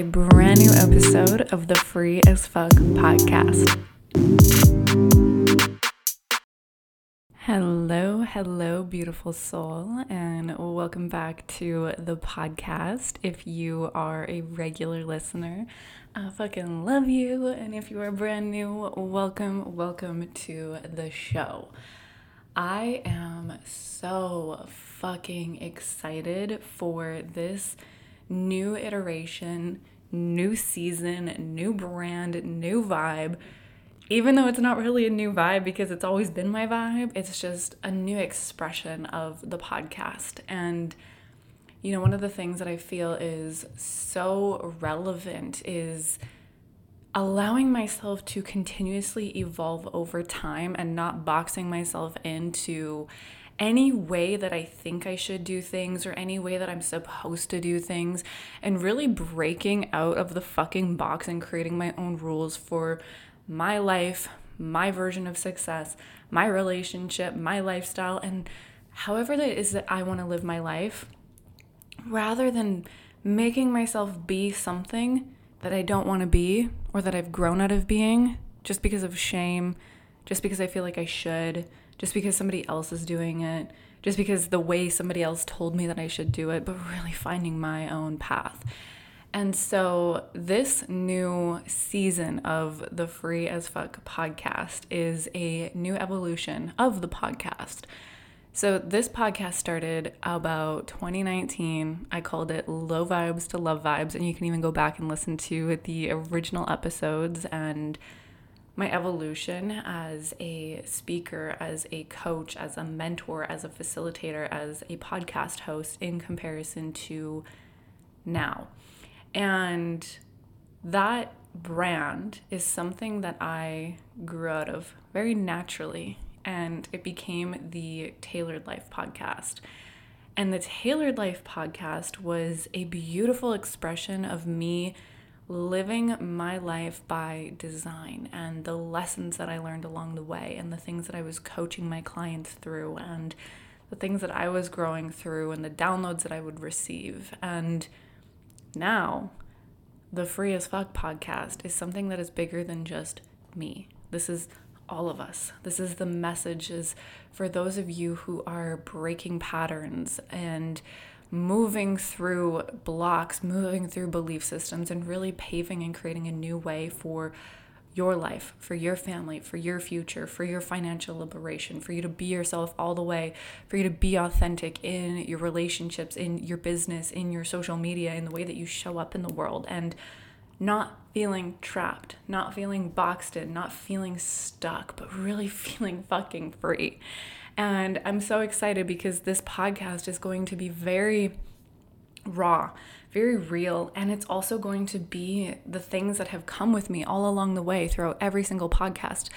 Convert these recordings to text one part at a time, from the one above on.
a brand new episode of the Free as Fuck podcast. Hello, hello, beautiful soul, and welcome back to the podcast. If you are a regular listener, I fucking love you. And if you are brand new, welcome, welcome to the show. I am so fucking excited for this new iteration, new season, new brand, new vibe. Even though it's not really a new vibe because it's always been my vibe, it's just a new expression of the podcast. And, you know, one of the things that I feel is so relevant is allowing myself to continuously evolve over time and not boxing myself into any way that I think I should do things or any way that I'm supposed to do things and really breaking out of the fucking box and creating my own rules for my life, my version of success, my relationship, my lifestyle, and however that is that I want to live my life rather than making myself be something that I don't want to be or that I've grown out of being just because of shame, just because I feel like I should, just because somebody else is doing it, just because the way somebody else told me that I should do it, but really finding my own path. And so, this new season of the Free as Fuck podcast is a new evolution of the podcast. So, this podcast started about 2019. I called it Low Vibes to Love Vibes, and you can even go back and listen to the original episodes and my evolution as a speaker, as a coach, as a mentor, as a facilitator, as a podcast host in comparison to now. And that brand is something that I grew out of very naturally and it became the Tailored Life podcast. And the Tailored Life podcast was a beautiful expression of me living my life by design and the lessons that I learned along the way and the things that I was coaching my clients through and the things that I was growing through and the downloads that I would receive. And now, the Free as Fuck podcast is something that is bigger than just me. This is all of us. This is the messages for those of you who are breaking patterns and moving through blocks, moving through belief systems, and really paving and creating a new way for your life, for your family, for your future, for your financial liberation, for you to be yourself all the way, for you to be authentic in your relationships, in your business, in your social media, in the way that you show up in the world. And not feeling trapped, not feeling boxed in, not feeling stuck, but really feeling fucking free. And I'm so excited because this podcast is going to be very raw, very real, and it's also going to be the things that have come with me all along the way throughout every single podcast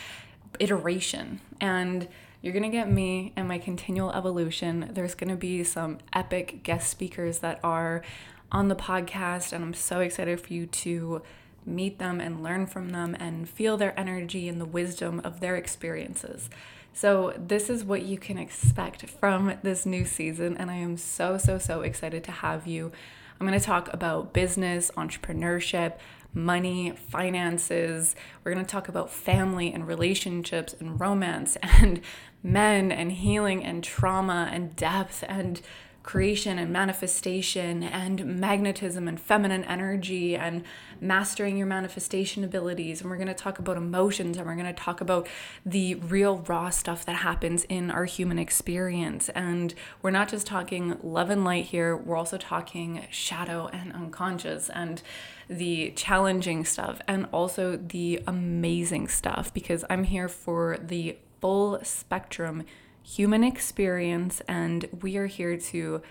iteration. And you're going to get me and my continual evolution. There's going to be some epic guest speakers that are on the podcast, and I'm so excited for you to meet them and learn from them and feel their energy and the wisdom of their experiences. So, this is what you can expect from this new season, and I am so, so, so excited to have you. I'm going to talk about business, entrepreneurship, money, finances. We're going to talk about family and relationships and romance and men and healing and trauma and depth and creation and manifestation and magnetism and feminine energy and mastering your manifestation abilities. And we're going to talk about emotions and we're going to talk about the real raw stuff that happens in our human experience. And we're not just talking love and light here, we're also talking shadow and unconscious and the challenging stuff and also the amazing stuff because I'm here for the full spectrum human experience, and we are here to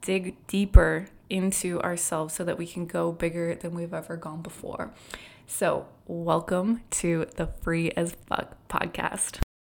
dig deeper into ourselves so that we can go bigger than we've ever gone before. So, welcome to the Free as Fuck podcast.